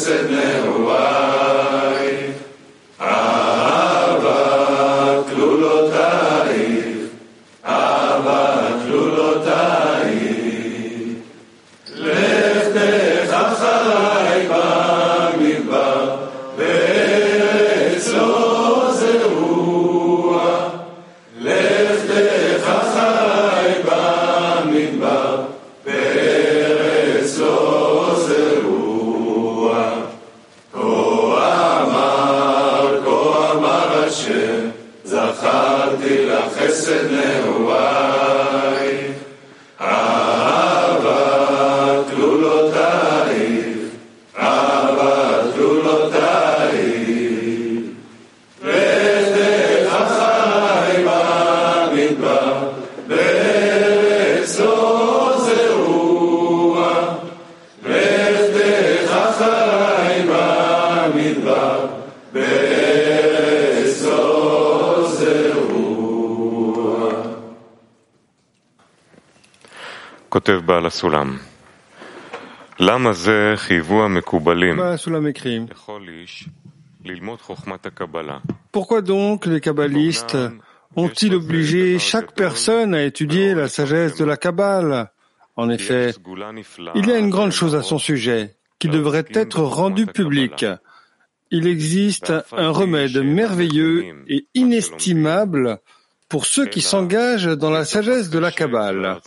blessedness. Pourquoi donc les kabbalistes ont-ils obligé chaque personne à étudier la sagesse de la Kabbale? En effet, il y a une grande chose à son sujet qui devrait être rendue publique. Il existe un remède merveilleux et inestimable pour ceux qui s'engagent dans la sagesse de la Kabbale.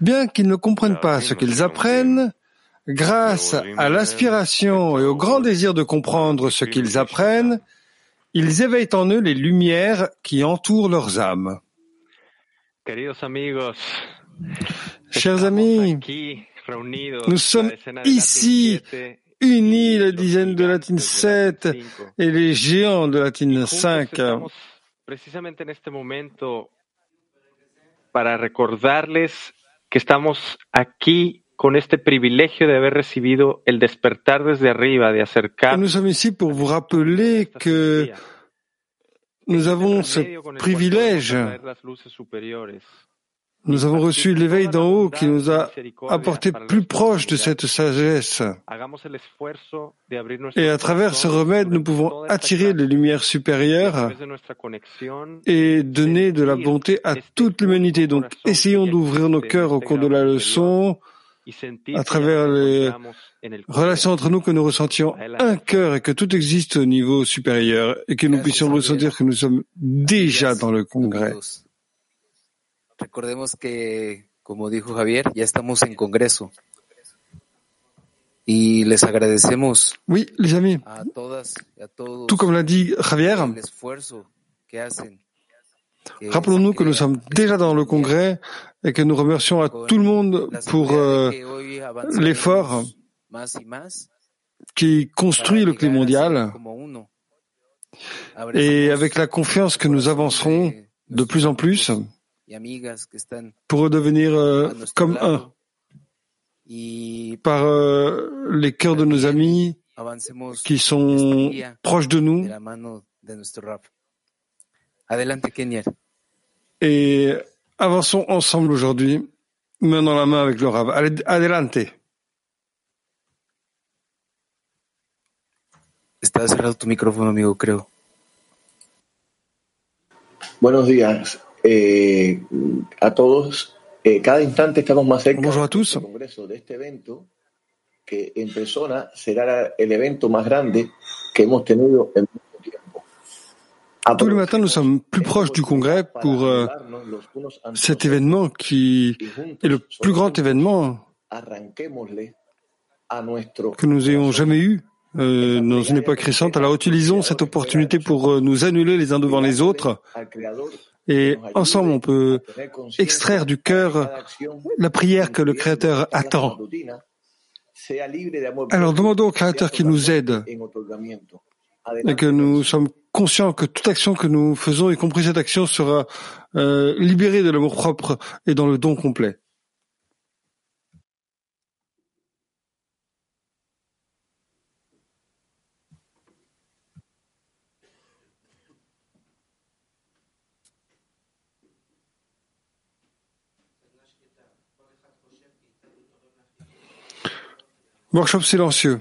Bien qu'ils ne comprennent pas ce qu'ils apprennent, grâce à l'aspiration et au grand désir de comprendre ce qu'ils apprennent, ils éveillent en eux les lumières qui entourent leurs âmes. Chers amis, nous sommes ici unis la dizaine de Latine 7 et les géants de Latine 5 precisamente en este momento para recordarles que estamos aquí con este privilegio de haber recibido el despertar desde arriba, de acercar. Nous sommes ici pour vous rappeler que nous avons ce privilège nous avons reçu l'éveil d'en haut qui nous a apporté plus proche de cette sagesse. Et à travers ce remède, nous pouvons attirer les lumières supérieures et donner de la bonté à toute l'humanité. Donc, essayons d'ouvrir nos cœurs au cours de la leçon, à travers les relations entre nous, que nous ressentions un cœur et que tout existe au niveau supérieur et que nous puissions ressentir que nous sommes déjà dans le congrès. Recordemos que, como dijo Javier, ya estamos en Congreso. Y les agradecemos oui, les amis. a todas y a todos Tout comme l'a dit Javier, rappelons-nous que nous sommes déjà dans le congrès et que nous remercions à tout le monde pour euh, l'effort qui construit le climat mondial et avec la confiance que nous avancerons de plus en plus pour redevenir euh, comme un par euh, les cœurs de nos amis qui sont proches de nous et avançons ensemble aujourd'hui, main dans la main avec le Rav. Allez, adelante. Está cerrado tu micrófono, amigo, creo. Buenos días eh, a todos. Eh, cada instante estamos más cerca Bonjour à tous. congreso de este evento, que en persona será el evento más grande que hemos tenido en mucho tiempo. Tous les matins, nous sommes plus proches du congrès pour euh, cet événement qui est le plus grand événement que nous ayons jamais eu euh, dans une époque récente. Alors utilisons cette opportunité pour euh, nous annuler les uns devant les autres et ensemble on peut extraire du cœur la prière que le Créateur attend. amor Alors demandons au Créateur qu'il nous aide et que nous sommes conscients que toute action que nous faisons, y compris cette action, sera euh, libérée de l'amour propre et dans le don complet. Workshop silencieux.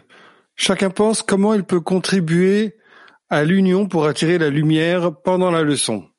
Chacun pense comment il peut contribuer à l'union pour attirer la lumière pendant la leçon.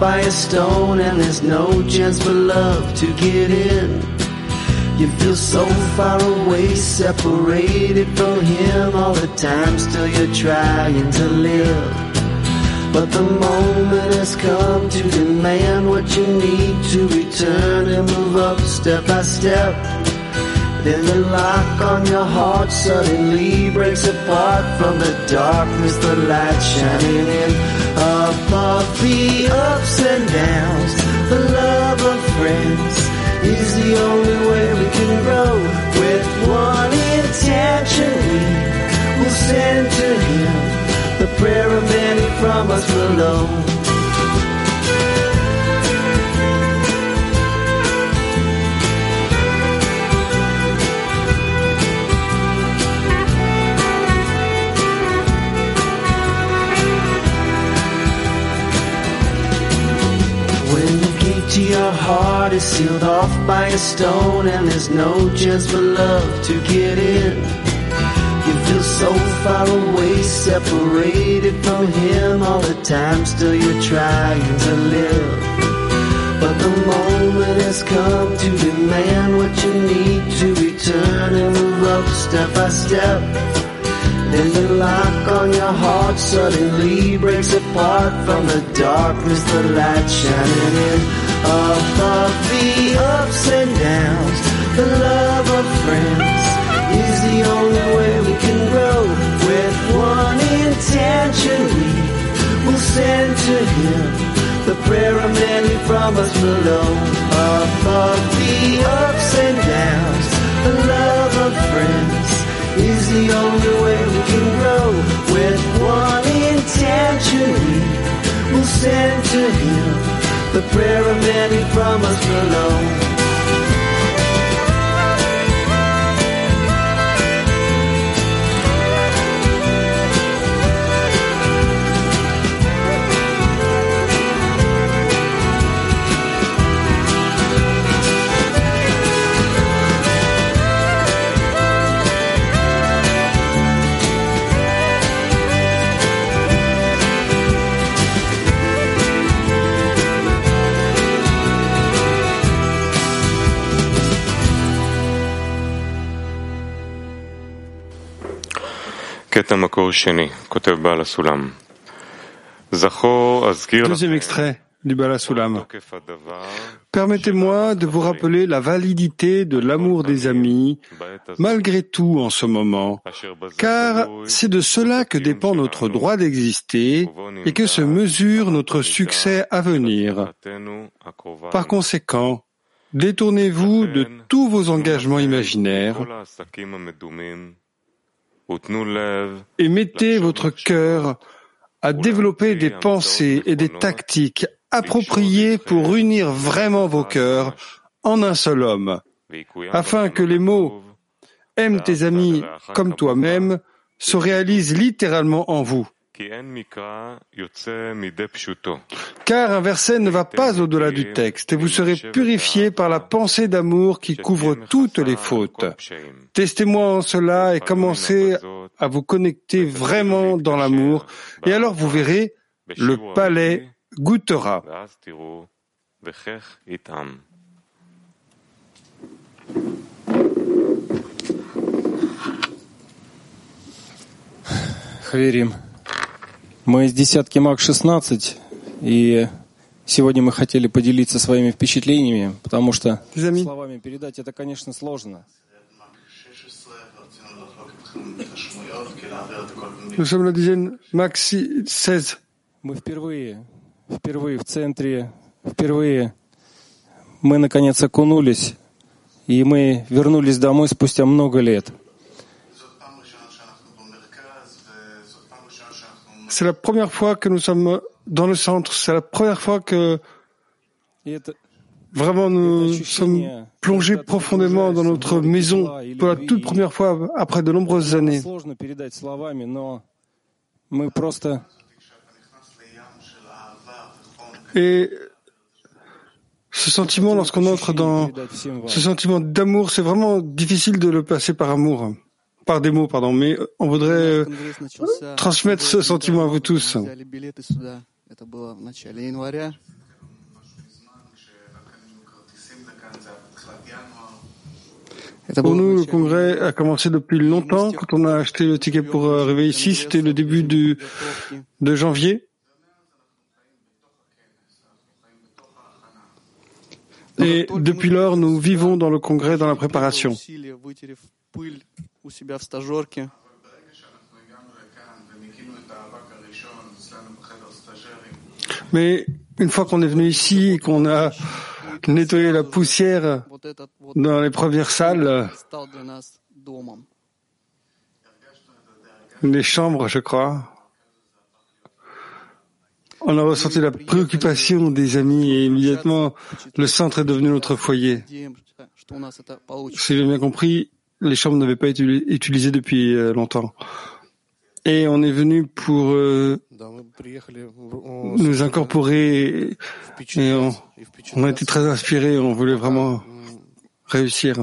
By a stone and there's no chance for love to get in. You feel so far away, separated from him all the time, still you're trying to live. But the moment has come to demand what you need to return and move up step by step. Then the lock on your heart suddenly breaks apart from the darkness, the light shining in above the ups and downs. The love of friends is the only way we can grow. With one intention, we will send to Him the prayer of many from us below. Sealed off by a stone and there's no chance for love to get in. You feel so far away, separated from him all the time, still you're trying to live. But the moment has come to demand what you need to return and move up step by step. Then the lock on your heart suddenly breaks apart from the darkness, the light shining in above the ups and downs. The love of friends is the only way we can grow. With one intention, we will send to Him the prayer of many from us below. Above the ups and downs, the love of friends is the only way we can grow. With one intention, we will send to Him the prayer of many from us below. Deuxième extrait du Balasulam. Permettez-moi de vous rappeler la validité de l'amour des amis, malgré tout en ce moment, car c'est de cela que dépend notre droit d'exister et que se mesure notre succès à venir. Par conséquent, détournez-vous de tous vos engagements imaginaires et mettez votre cœur à développer des pensées et des tactiques appropriées pour unir vraiment vos cœurs en un seul homme, afin que les mots Aime tes amis comme toi-même se réalisent littéralement en vous. Car un verset ne va pas au-delà du texte. Et vous serez purifié par la pensée d'amour qui couvre toutes les fautes. Testez-moi en cela et commencez à vous connecter vraiment dans l'amour. Et alors vous verrez, le palais goûtera. Мы из десятки МАК-16, и Сегодня мы хотели поделиться своими впечатлениями, потому что словами передать это, конечно, сложно. nous sommes la dizaine maxi 16. Мы впервые, впервые в центре, впервые мы наконец окунулись, и мы вернулись домой спустя много лет. C'est la première fois que nous sommes dans le centre. C'est la première fois que vraiment nous sommes plongés profondément dans notre maison pour la toute première fois après de nombreuses années. Et ce sentiment, lorsqu'on entre dans ce sentiment d'amour, c'est vraiment difficile de le passer par amour par des mots, pardon, mais on voudrait euh, transmettre ce sentiment à vous tous. Pour nous, le congrès a commencé depuis longtemps. Quand on a acheté le ticket pour euh, arriver ici, c'était le début du, de janvier. Et depuis lors, nous vivons dans le congrès, dans la préparation. Усилия, вытерев пыль у себя в стажерке. Mais une fois qu'on est venu ici et qu'on a nettoyé la poussière Вот этот вот dans les premières salles, стал для нас домом. les chambres, je crois, on a ressenti la préoccupation des amis et immédiatement le centre est devenu notre foyer. Надеемся, что у нас это получится. Si j'ai bien compris, les chambres n'avaient pas été utilisées depuis euh, longtemps. Et on est venu pour euh, nous incorporer et on, a été très inspirés, on voulait vraiment réussir.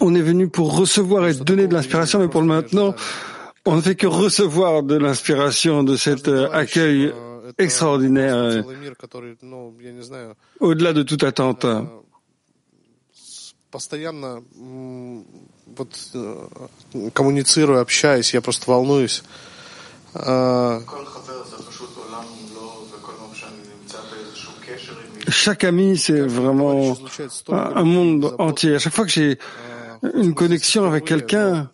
On est venu pour recevoir et donner de l'inspiration, mais pour le maintenant, on ne fait que recevoir de l'inspiration de cet каждый euh, товарищ, accueil э, это extraordinaire, просто euh, целый мир, который, ну, я не знаю, au-delà de toute attente. э, с- постоянно м, вот э, коммуницируя, общаясь, я просто волнуюсь. А, Chaque ami, c'est каждый товарищ vraiment излучает un, столько un любви, monde заботы. entier. À chaque fois que j'ai А, une connexion avec quelqu'un,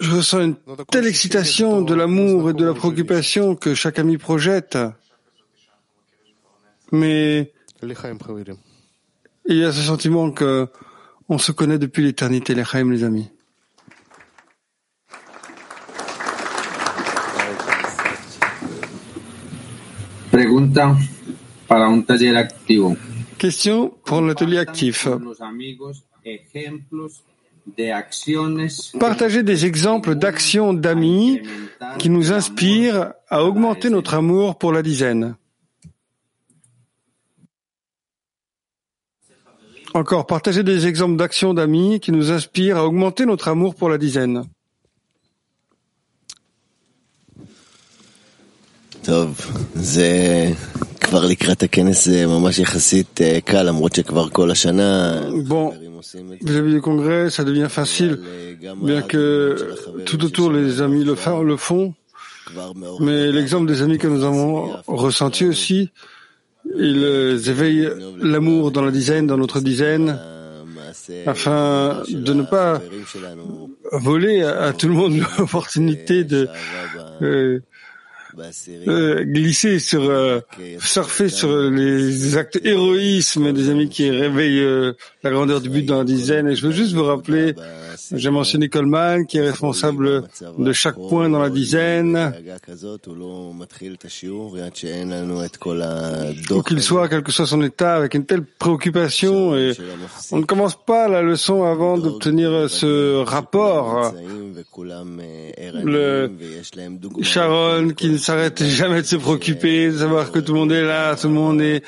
Je ressens une telle excitation de l'amour et de la préoccupation que chaque ami projette. Mais il y a ce sentiment que on se connaît depuis l'éternité, les Chaim, les amis. Question pour l'atelier actif. Partager des exemples d'actions d'amis qui nous inspirent à augmenter notre amour pour la dizaine. Encore, partager des exemples d'actions d'amis qui nous inspirent à augmenter notre amour pour la dizaine. טוב, זה כבר לקראת הכנס זה ממש יחסית אה, קל, למרות שכבר כל השנה Bon, חברים עושים את זה. vis-à-vis du congrès, ça devient facile, אבל, אה, גם bien הגמישות que של החברים tout autour les amis le, fa- le font, כבר מעורר mais l'exemple des amis que nous avons ressenti aussi, ils euh, éveillent l'amour dans la dizaine, dans notre dizaine, המעשה afin של de ne pas החברים שלנו voler à, à tout le monde l'opportunité de שעבר ב- euh, בעשירי euh, glisser sur, euh, surfer sur les actes héroïsme des amis qui réveillent euh, la grandeur du but dans la dizaine. Et je veux juste vous rappeler, j'ai mentionné Coleman qui est responsable de chaque point dans la dizaine. Où qu'il soit, quel que soit son état, avec une telle préoccupation, et on ne commence pas la leçon avant d'obtenir ce rapport. Le Sharon qui s'arrête jamais de se préoccuper, de savoir que tout le monde est là, tout le monde est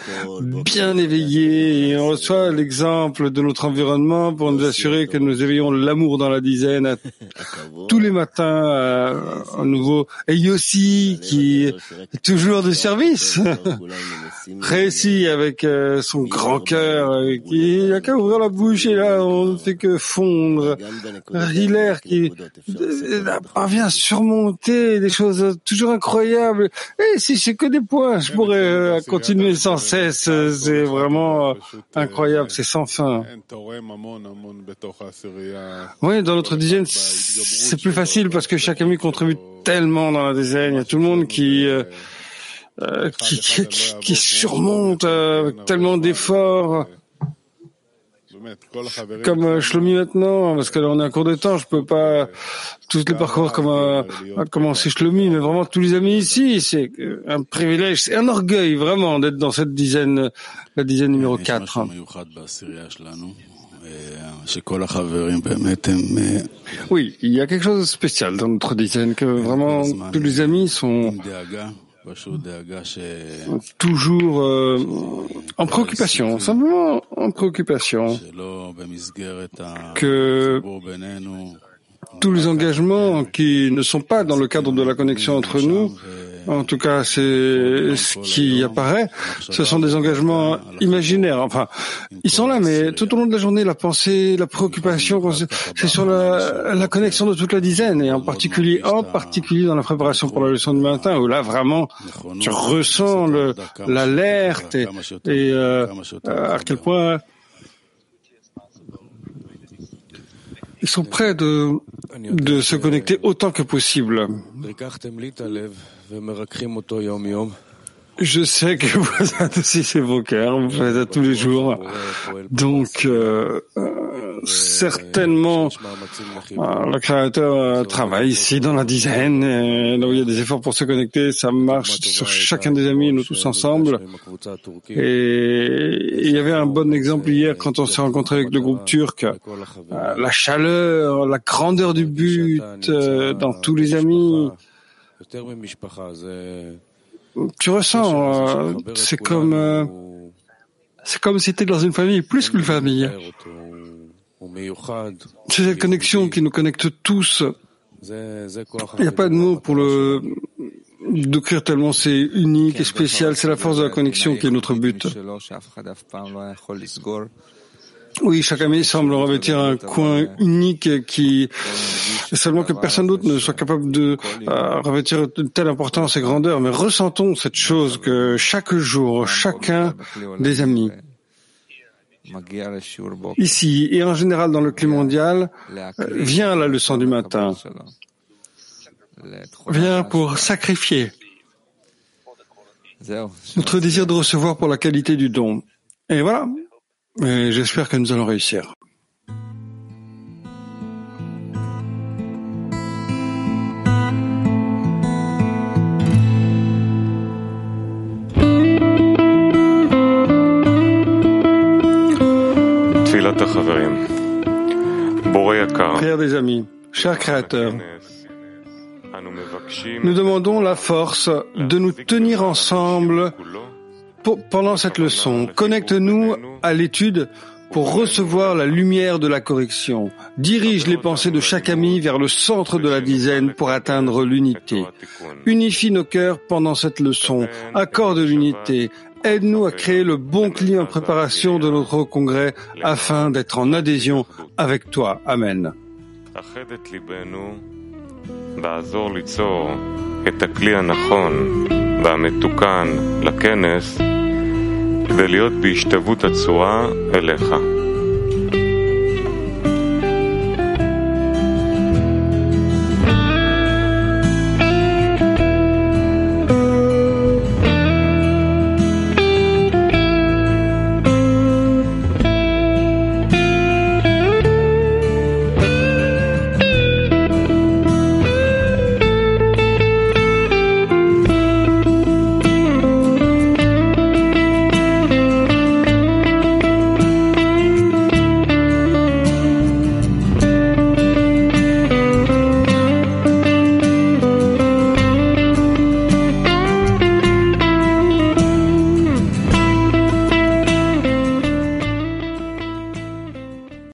bien éveillé et on reçoit l'exemple de notre environnement pour nous assurer que nous éveillons l'amour dans la dizaine tous les matins à, à nouveau. Et Yossi qui est toujours de service, réussi avec euh, son grand cœur, euh, qui il a qu'à ouvrir la bouche et là on ne fait que fondre. Hiller qui euh, parvient à surmonter des choses toujours incroyables. Et si c'est que des points, je pourrais euh, continuer sans cesse. Euh, C'est vraiment euh, incroyable, c'est sans fin. Oui, dans notre dizaine, c'est plus facile parce que chaque ami contribue tellement dans la dizaine. Il y a tout le monde qui euh, euh, qui, qui, surmonte euh, avec tellement d'efforts. Comme euh, Shlomi maintenant, parce que là on est en cours de temps, je peux pas tous les parcours comme euh, commencer Shlomi, mais vraiment tous les amis ici, c'est euh, un privilège, c'est un orgueil vraiment d'être dans cette dizaine, la dizaine numéro 4. Oui, il y a quelque chose de spécial dans notre dizaine, que vraiment tous les amis sont toujours euh, en préoccupation, simplement en préoccupation, que tous les engagements qui ne sont pas dans le cadre de la connexion entre nous, en tout cas c'est ce qui apparaît, ce sont des engagements imaginaires. Enfin, ils sont là, mais tout au long de la journée, la pensée, la préoccupation, c'est sur la, la connexion de toute la dizaine, et en particulier, en particulier dans la préparation pour la leçon du matin, où là vraiment tu ressens le- l'alerte et, et euh, à quel point ils sont prêts de, de se connecter autant que possible. Je sais que vous adoucissez vos cœurs, vous faites ça tous les jours. Donc, euh, certainement, euh, le créateur euh, travaille ici dans la dizaine, là où il y a des efforts pour se connecter, ça marche sur chacun des amis, nous tous ensemble. Et il y avait un bon exemple hier quand on s'est rencontré avec le groupe turc. Euh, la chaleur, la grandeur du but dans tous les amis. Tu ressens, c'est comme, c'est comme si tu dans une famille, plus qu'une famille. C'est cette connexion qui nous connecte tous. Il n'y a pas de mots pour le décrire tellement c'est unique et spécial. C'est la force de la connexion qui est notre but. Oui, chaque ami semble revêtir un coin unique qui, seulement que personne d'autre ne soit capable de euh, revêtir une telle importance et grandeur. Mais ressentons cette chose que chaque jour, chacun des amis, ici et en général dans le climat mondial, vient la leçon du matin, vient pour sacrifier notre désir de recevoir pour la qualité du don. Et voilà. Et j'espère que nous allons réussir. Prière des amis, chers créateurs, nous demandons la force de nous tenir ensemble pendant cette leçon. Connecte-nous à l'étude pour recevoir la lumière de la correction. Dirige les pensées de chaque ami vers le centre de la dizaine pour atteindre l'unité. Unifie nos cœurs pendant cette leçon. Accorde l'unité. Aide-nous à créer le bon climat en préparation de notre congrès afin d'être en adhésion avec toi. Amen. אחד את ליבנו, לעזור ליצור את הכלי הנכון והמתוקן לכנס כדי להיות בהשתוות הצורה אליך.